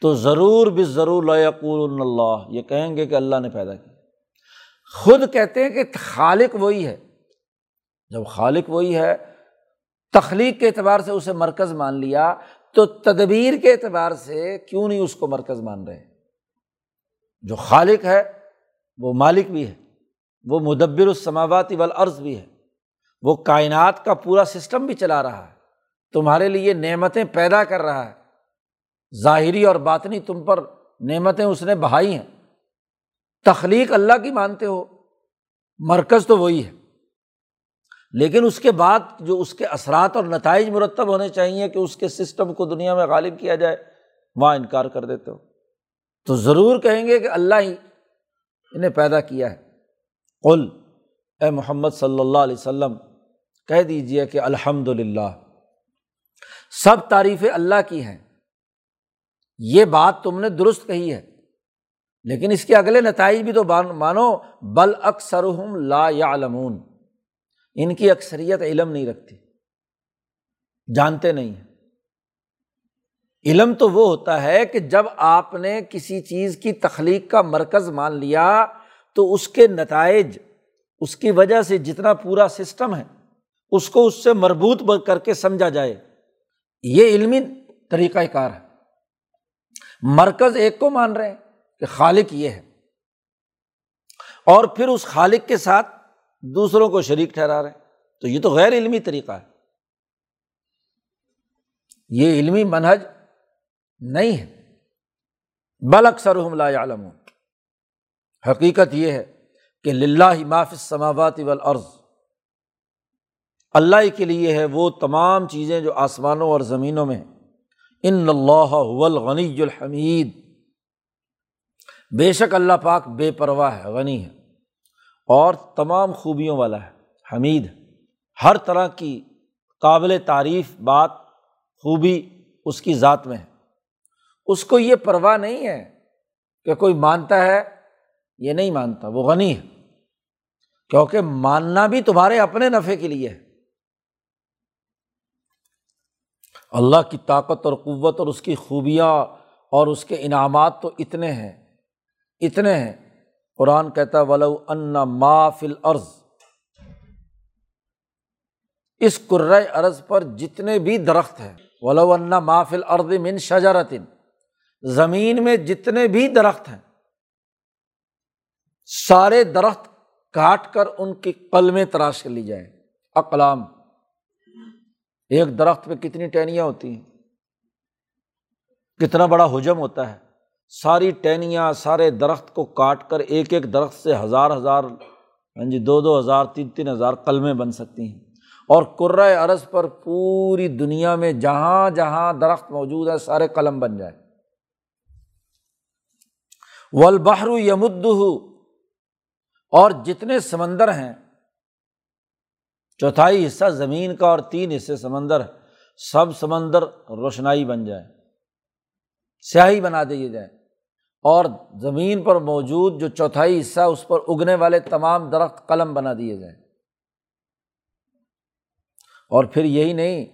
تو ضرور بھی ضرور اللہ، یہ کہیں گے کہ اللہ نے پیدا کیا۔ خود کہتے ہیں کہ خالق وہی ہے۔ جب خالق وہی ہے، تخلیق کے اعتبار سے اسے مرکز مان لیا، تو تدبیر کے اعتبار سے کیوں نہیں اس کو مرکز مان رہے؟ جو خالق ہے، وہ مالک بھی ہے، وہ مدبر السماواتی والارض بھی ہے، وہ کائنات کا پورا سسٹم بھی چلا رہا ہے، تمہارے لیے نعمتیں پیدا کر رہا ہے۔ ظاہری اور باطنی تم پر نعمتیں اس نے بہائی ہیں۔ تخلیق اللہ کی مانتے ہو، مرکز تو وہی ہے۔ لیکن اس کے بعد جو اس کے اثرات اور نتائج مرتب ہونے چاہیے کہ اس کے سسٹم کو دنیا میں غالب کیا جائے، وہاں انکار کر دیتے ہو۔ تو ضرور کہیں گے کہ اللہ ہی انہیں پیدا کیا ہے۔ قل، اے محمد صلی اللہ علیہ وسلم، کہہ دیجیے کہ الحمد للہ سب تعریفیں اللہ کی ہیں۔ یہ بات تم نے درست کہی ہے۔ لیکن اس کے اگلے نتائج بھی تو مانو، بل اکثر لا یا ان کی اکثریت علم نہیں رکھتی جانتے نہیں ہیں۔ علم تو وہ ہوتا ہے کہ جب آپ نے کسی چیز کی تخلیق کا مرکز مان لیا، تو اس کے نتائج، اس کی وجہ سے جتنا پورا سسٹم ہے، اس کو اس سے مربوط کر کے سمجھا جائے۔ یہ علمی طریقۂ کار ہے۔ مرکز ایک کو مان رہے ہیں کہ خالق یہ ہے۔ اور پھر اس خالق کے ساتھ دوسروں کو شریک ٹھہرا رہے ہیں۔ تو یہ تو غیر علمی طریقہ ہے۔ یہ علمی منہج نہیں ہے۔ بل اکثر لا عالم حقیقت یہ ہے کہ للہ معاف سماوات والارض۔ اللہ کے لیے ہے وہ تمام چیزیں جو آسمانوں اور زمینوں میں ان اللہ الغنی الحمید۔ بے شک اللہ پاک بے پرواہ ہے، غنی ہے۔ اور تمام خوبیوں والا ہے، حمید ہر طرح کی قابل تعریف بات خوبی اس کی ذات میں ہے۔ اس کو یہ پرواہ نہیں ہے کہ کوئی مانتا ہے، یہ نہیں مانتا، وہ غنی ہے۔ کیونکہ ماننا بھی تمہارے اپنے نفے کے لیے ہے۔ اللہ کی طاقت اور قوت اور اس کی خوبیاں اور اس کے انعامات تو اتنے ہیں اتنے ہیں۔ قرآن کہتا ولو ان ما فل عرض اس ارض پر جتنے بھی درخت ہیں، ولو ان ما فل ارض من شجرتن زمین میں جتنے بھی درخت ہیں، سارے درخت کاٹ کر ان کی قلمیں تراش کر لی جائیں۔ اقلام ایک درخت پہ کتنی ٹہنیاں ہوتی ہیں؟ کتنا بڑا حجم ہوتا ہے؟ ساری ٹہنیاں، سارے درخت کو کاٹ کر ایک ایک درخت سے ہزار ہزار ہاں جی دو دو ہزار، تین تین ہزار قلمیں بن سکتی ہیں۔ اور قرۂۂ عرض پر پوری دنیا میں جہاں جہاں درخت موجود ہے سارے قلم بن جائے ولبہر یمد اور جتنے سمندر ہیں چوتھائی حصہ زمین کا اور تین حصے سمندر، سب سمندر روشنائی بن جائے، سیاہی بنا دیے جائے۔ اور زمین پر موجود جو چوتھائی حصہ، اس پر اگنے والے تمام درخت قلم بنا دیے جائیں اور پھر یہی نہیں،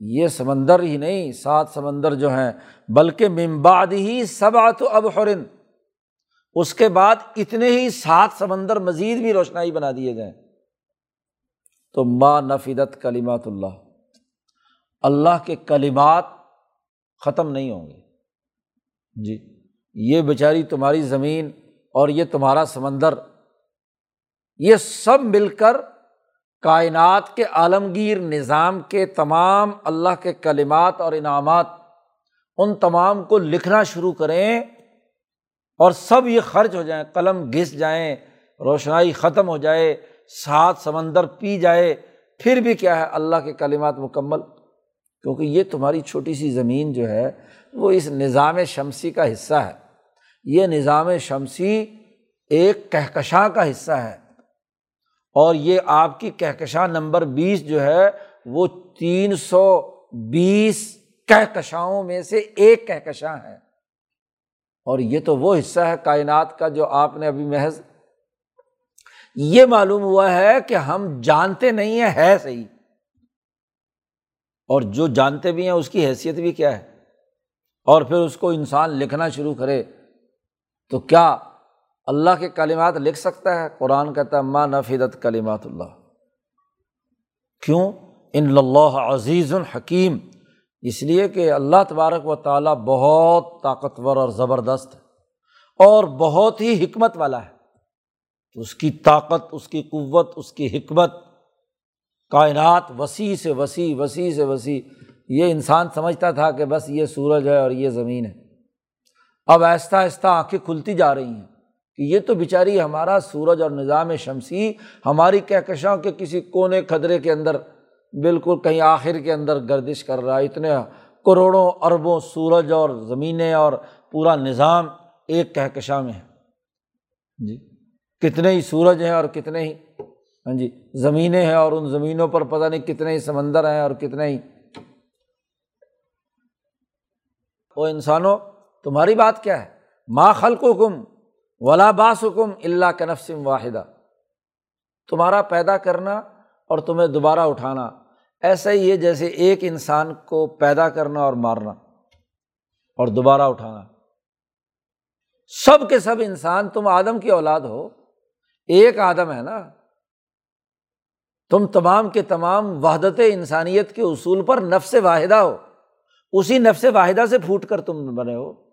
یہ سمندر ہی نہیں، سات سمندر جو ہیں، بلکہ ممباد ہی سب آت اب حرن اس کے بعد اتنے ہی سات سمندر مزید بھی روشنائی بنا دیے جائیں۔ تو ماں نفیدت کلیمات اللہ۔ اللہ کے کلیمات ختم نہیں ہوں گے۔ جی یہ بیچاری تمہاری زمین اور یہ تمہارا سمندر، یہ سب مل کر کائنات کے عالمگیر نظام کے تمام اللہ کے کلمات اور انعامات، ان تمام کو لکھنا شروع کریں اور سب یہ خرچ ہو جائیں، قلم گھس جائیں، روشنائی ختم ہو جائے سات سمندر پی جائے، پھر بھی کیا ہے؟ اللہ کے کلمات مکمل۔ کیونکہ یہ تمہاری چھوٹی سی زمین جو ہے، وہ اس نظام شمسی کا حصہ ہے۔ یہ نظام شمسی ایک کہکشاں کا حصہ ہے۔ اور یہ آپ کی کہکشاں نمبر بیس جو ہے، وہ تین سو بیس کہکشاؤں میں سے ایک کہکشاں ہے۔ اور یہ تو وہ حصہ ہے کائنات کا جو آپ نے ابھی محض یہ معلوم ہوا ہے کہ ہم جانتے نہیں ہیں ہے صحیح۔ اور جو جانتے بھی ہیں اس کی حیثیت بھی کیا ہے؟ اور پھر اس کو انسان لکھنا شروع کرے تو کیا اللہ کے کلمات لکھ سکتا ہے؟ قرآن کہتا ہے ماں نفیدت کلیمات اللہ۔ کیوں؟ ان اللہ عزیز الحکیم اس لیے کہ اللہ تبارک و تعالیٰ بہت طاقتور اور زبردست ہے اور بہت ہی حکمت والا ہے۔ اس کی طاقت، اس کی قوت، اس کی حکمت، کائنات وسیع سے وسیع وسیع سے وسیع، یہ انسان سمجھتا تھا کہ بس یہ سورج ہے اور یہ زمین ہے۔ اب آہستہ آہستہ آنکھیں کھلتی جا رہی ہیں کہ یہ تو بیچاری ہمارا سورج اور نظام شمسی ہماری کہکشاں کے کسی کونے خدرے کے اندر بالکل کہیں آخر کے اندر گردش کر رہا ہے۔ اتنے کروڑوں اربوں سورج اور زمینیں اور پورا نظام ایک کہکشاں میں ہے۔ جی۔ کتنے ہی سورج ہیں اور کتنے ہی ہاں جی زمینیں ہیں اور ان زمینوں پر پتہ نہیں کتنے ہی سمندر ہیں اور کتنے ہی وہ انسانوں، تمہاری بات کیا ہے؟ ماں خلق حکم ولا باس حکم اللہ کا نفسم واحدہ۔ تمہارا پیدا کرنا اور تمہیں دوبارہ اٹھانا ایسا ہی ہے جیسے ایک انسان کو پیدا کرنا اور مارنا اور دوبارہ اٹھانا۔ سب کے سب انسان، تم آدم کی اولاد ہو ایک آدم ہے نا، تم تمام کے تمام وحدت انسانیت کے اصول پر نفس واحدہ ہو، اسی نفس واحدہ سے پھوٹ کر تم بنے ہو۔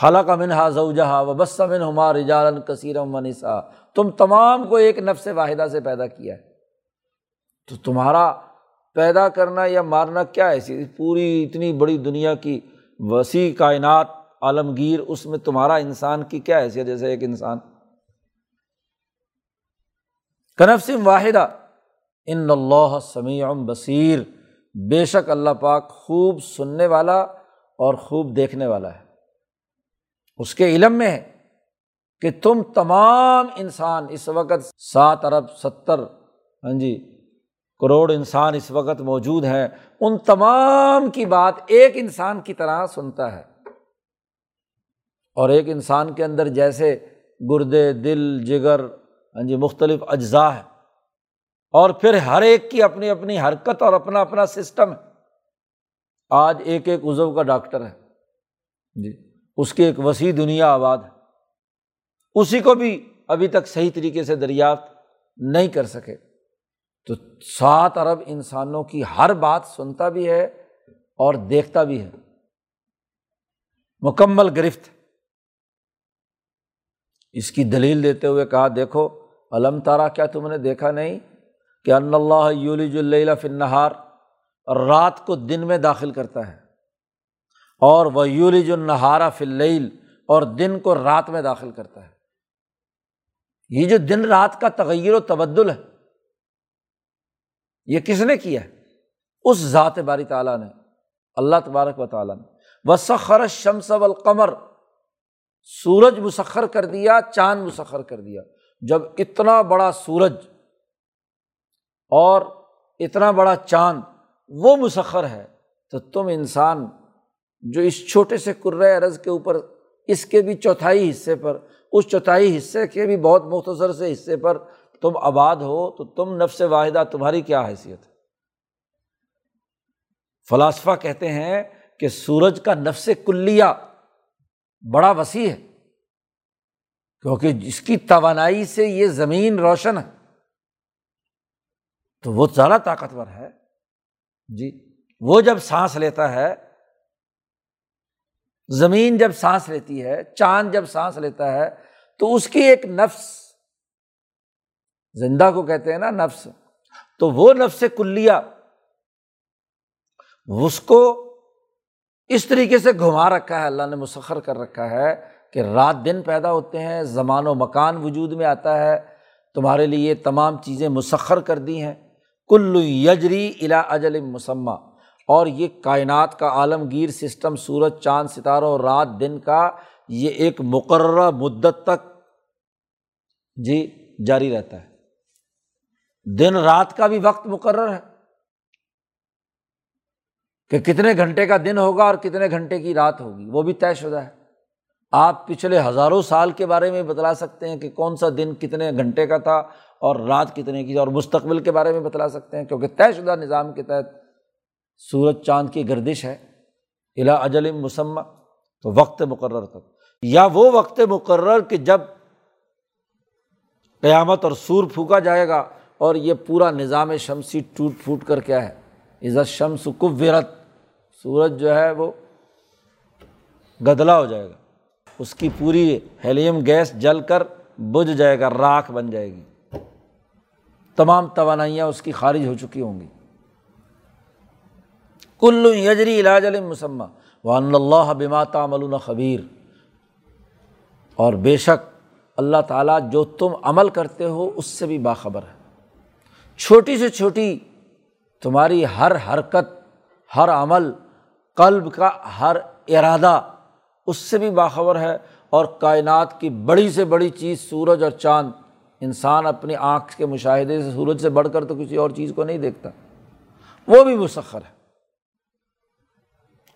خلا کا منہا زوجہا و بس من ہما رجالن کثیر منسا تم تمام کو ایک نفس واحدہ سے پیدا کیا ہے۔ تو تمہارا پیدا کرنا یا مارنا کیا ایسی پوری اتنی بڑی دنیا کی وسیع کائنات عالمگیر، اس میں تمہارا انسان کی کیا حیثیت جیسے ایک انسان۔ کنفسم واحدہ۔ ان اللہ سمیع بصیر۔ بے شک اللہ پاک خوب سننے والا اور خوب دیکھنے والا ہے۔ اس کے علم میں ہے کہ تم تمام انسان اس وقت سات ارب ستر ہاں جی کروڑ انسان اس وقت موجود ہیں۔ ان تمام کی بات ایک انسان کی طرح سنتا ہے۔ اور ایک انسان کے اندر جیسے گردے، دل، جگر ہاں جی مختلف اجزاء ہے اور پھر ہر ایک کی اپنی اپنی حرکت اور اپنا اپنا سسٹم ہے۔ آج ایک ایک عزو کا ڈاکٹر ہے۔ جی اس کی ایک وسیع دنیا آباد ہے۔ اسی کو بھی ابھی تک صحیح طریقے سے دریافت نہیں کر سکے۔ تو سات ارب انسانوں کی ہر بات سنتا بھی ہے اور دیکھتا بھی ہے۔ مکمل گرفت۔ اس کی دلیل دیتے ہوئے کہا، دیکھو علم تارا کیا تم نے دیکھا نہیں کہ ان اللہ یولج اللہ فنہار رات کو دن میں داخل کرتا ہے اور وہ یولج النہارا فل اور دن کو رات میں داخل کرتا ہے؟ یہ جو دن رات کا تغیر و تبدل ہے، یہ کس نے کیا ہے؟ اس ذات باری تعالیٰ نے، اللہ تبارک و تعالیٰ نے۔ وسخر شمس القمر سورج مسخر کر دیا، چاند مسخر کر دیا۔ جب اتنا بڑا سورج اور اتنا بڑا چاند وہ مسخر ہے، تو تم انسان جو اس چھوٹے سے ارض کے اوپر، اس کے بھی چوتھائی حصے پر، اس چوتھائی حصے کے بھی بہت مختصر سے حصے پر تم آباد ہو، تو تم نفس واحدہ تمہاری کیا حیثیت ہے؟ فلاسفہ کہتے ہیں کہ سورج کا نفس کلیہ بڑا وسیع ہے، کیونکہ جس کی توانائی سے یہ زمین روشن ہے، تو وہ زیادہ طاقتور ہے۔ جی وہ جب سانس لیتا ہے، زمین جب سانس لیتی ہے، چاند جب سانس لیتا ہے، تو اس کی ایک نفس، زندہ کو کہتے ہیں نا نفس، تو وہ نفس کلیا اس کو اس طریقے سے گھما رکھا ہے، اللہ نے مسخر کر رکھا ہے کہ رات دن پیدا ہوتے ہیں، زمان و مکان وجود میں آتا ہے۔ تمہارے لیے تمام چیزیں مسخر کر دی ہیں۔ کل یجری الا اجل مسمہ اور یہ کائنات کا عالمگیر سسٹم، سورج، چاند ستاروں رات دن کا یہ ایک مقررہ مدت تک جی جاری رہتا ہے۔ دن رات کا بھی وقت مقرر ہے۔ کہ کتنے گھنٹے کا دن ہوگا اور کتنے گھنٹے کی رات ہوگی، وہ بھی طے شدہ ہے۔ آپ پچھلے ہزاروں سال کے بارے میں بتلا سکتے ہیں کہ کون سا دن کتنے گھنٹے کا تھا اور رات کتنے کی اور مستقبل کے بارے میں بتلا سکتے ہیں، کیونکہ طے شدہ نظام کے تحت سورج چاند کی گردش ہے۔ الا اجل مسمہ، تو وقت مقرر تک یا وہ وقت مقرر کہ جب قیامت اور سور پھونکا جائے گا اور یہ پورا نظام شمسی ٹوٹ پھوٹ کر کیا ہے۔ عزت شمس کبرت سورج جو ہے وہ گدلا ہو جائے گا۔ اس کی پوری ہیلیم گیس جل کر بجھ جائے گا، راکھ بن جائے گی۔ تمام توانائیاں اس کی خارج ہو چکی ہوں گی۔ کل یجری علاج المسمہ وان اللہ بماتا ملون خبیر۔ اور بے شک اللہ تعالیٰ جو تم عمل کرتے ہو، اس سے بھی باخبر ہے۔ چھوٹی سے چھوٹی تمہاری ہر حرکت، ہر عمل قلب کا ہر ارادہ اس سے بھی باخبر ہے اور کائنات کی بڑی سے بڑی چیز سورج اور چاند۔ انسان اپنی آنکھ کے مشاہدے سے سورج سے بڑھ کر تو کسی اور چیز کو نہیں دیکھتا۔ وہ بھی مسخر ہے۔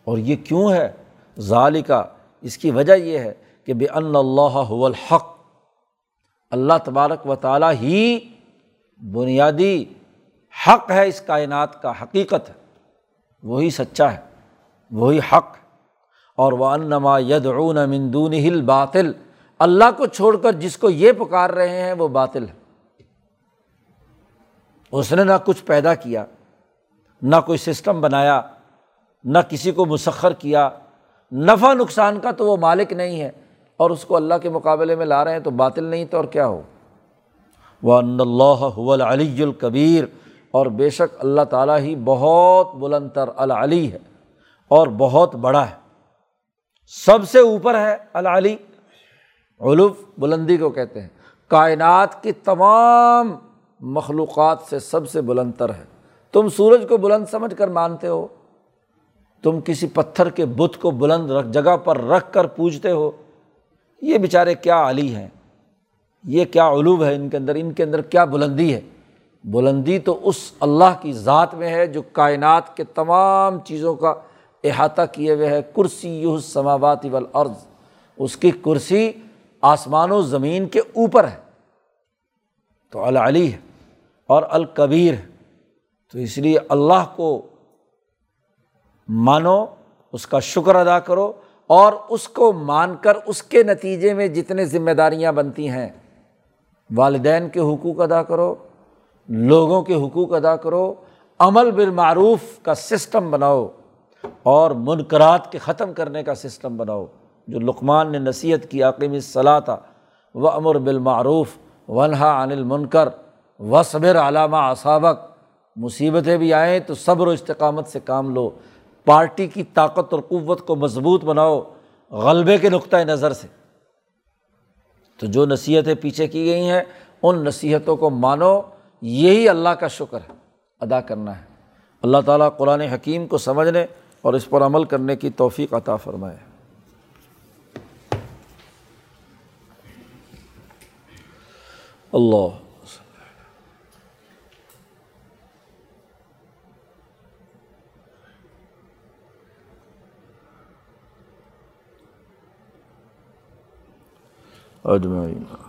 اور یہ کیوں ہے؟ ظالی کا اس کی وجہ یہ ہے کہ بے ان اللہ الحق۔ اللہ تبارک و تعالیٰ ہی بنیادی حق ہے، اس کائنات کا حقیقت ہے۔ وہی سچا ہے۔ وہی حق۔ اور وہ انما یدعون مندون ہل باطل اللہ کو چھوڑ کر جس کو یہ پکار رہے ہیں وہ باطل ہے۔ اس نے نہ کچھ پیدا کیا، نہ کوئی سسٹم بنایا، نہ کسی کو مسخر کیا۔ نفع نقصان کا تو وہ مالک نہیں ہے۔ اور اس کو اللہ کے مقابلے میں لا رہے ہیں تو باطل نہیں تو اور کیا ہو؟ وہ اللہ العلی الکبیر اور بے شک اللہ تعالیٰ ہی بہت بلند تر العلی ہے۔ اور بہت بڑا ہے۔ سب سے اوپر ہے العلی۔ علوف بلندی کو کہتے ہیں۔ کائنات کی تمام مخلوقات سے سب سے بلند تر ہے۔ تم سورج کو بلند سمجھ کر مانتے ہو۔ تم کسی پتھر کے بت کو بلند رکھ جگہ پر رکھ کر پوجتے ہو۔ یہ بیچارے کیا علی ہیں؟ یہ کیا علوب ہے ان کے اندر؟ ان کے اندر کیا بلندی ہے؟ بلندی تو اس اللہ کی ذات میں ہے جو کائنات کے تمام چیزوں کا احاطہ کیے ہوئے ہے کرسی یو سماوات والارض۔ اس کی کرسی آسمان و زمین کے اوپر ہے۔ تو العلی ہے اور الکبیر ہے۔ تو اس لیے اللہ کو مانو، اس کا شکر ادا کرو اور اس کو مان کر اس کے نتیجے میں جتنے ذمہ داریاں بنتی ہیں، والدین کے حقوق ادا کرو، لوگوں کے حقوق ادا کرو، عمل بالمعروف کا سسٹم بناؤ۔ اور منقرات کے ختم کرنے کا سسٹم بناؤ، جو لقمان نے نصیحت کی عقیم صلاح تھا و امر بالمعروف ونہا عن المنکر و صبر علامہ اصابق مصیبتیں بھی آئیں تو صبر و استقامت سے کام لو، پارٹی کی طاقت اور قوت کو مضبوط بناؤ، غلبے کے نقطۂ نظر سے۔ تو جو نصیحتیں پیچھے کی گئی ہیں، ان نصیحتوں کو مانو، یہی اللہ کا شکر ہے، ادا کرنا ہے۔ اللہ تعالیٰ قرآن حکیم کو سمجھنے اور اس پر عمل کرنے کی توفیق عطا فرمائے۔ اللہ۔ اجمعین۔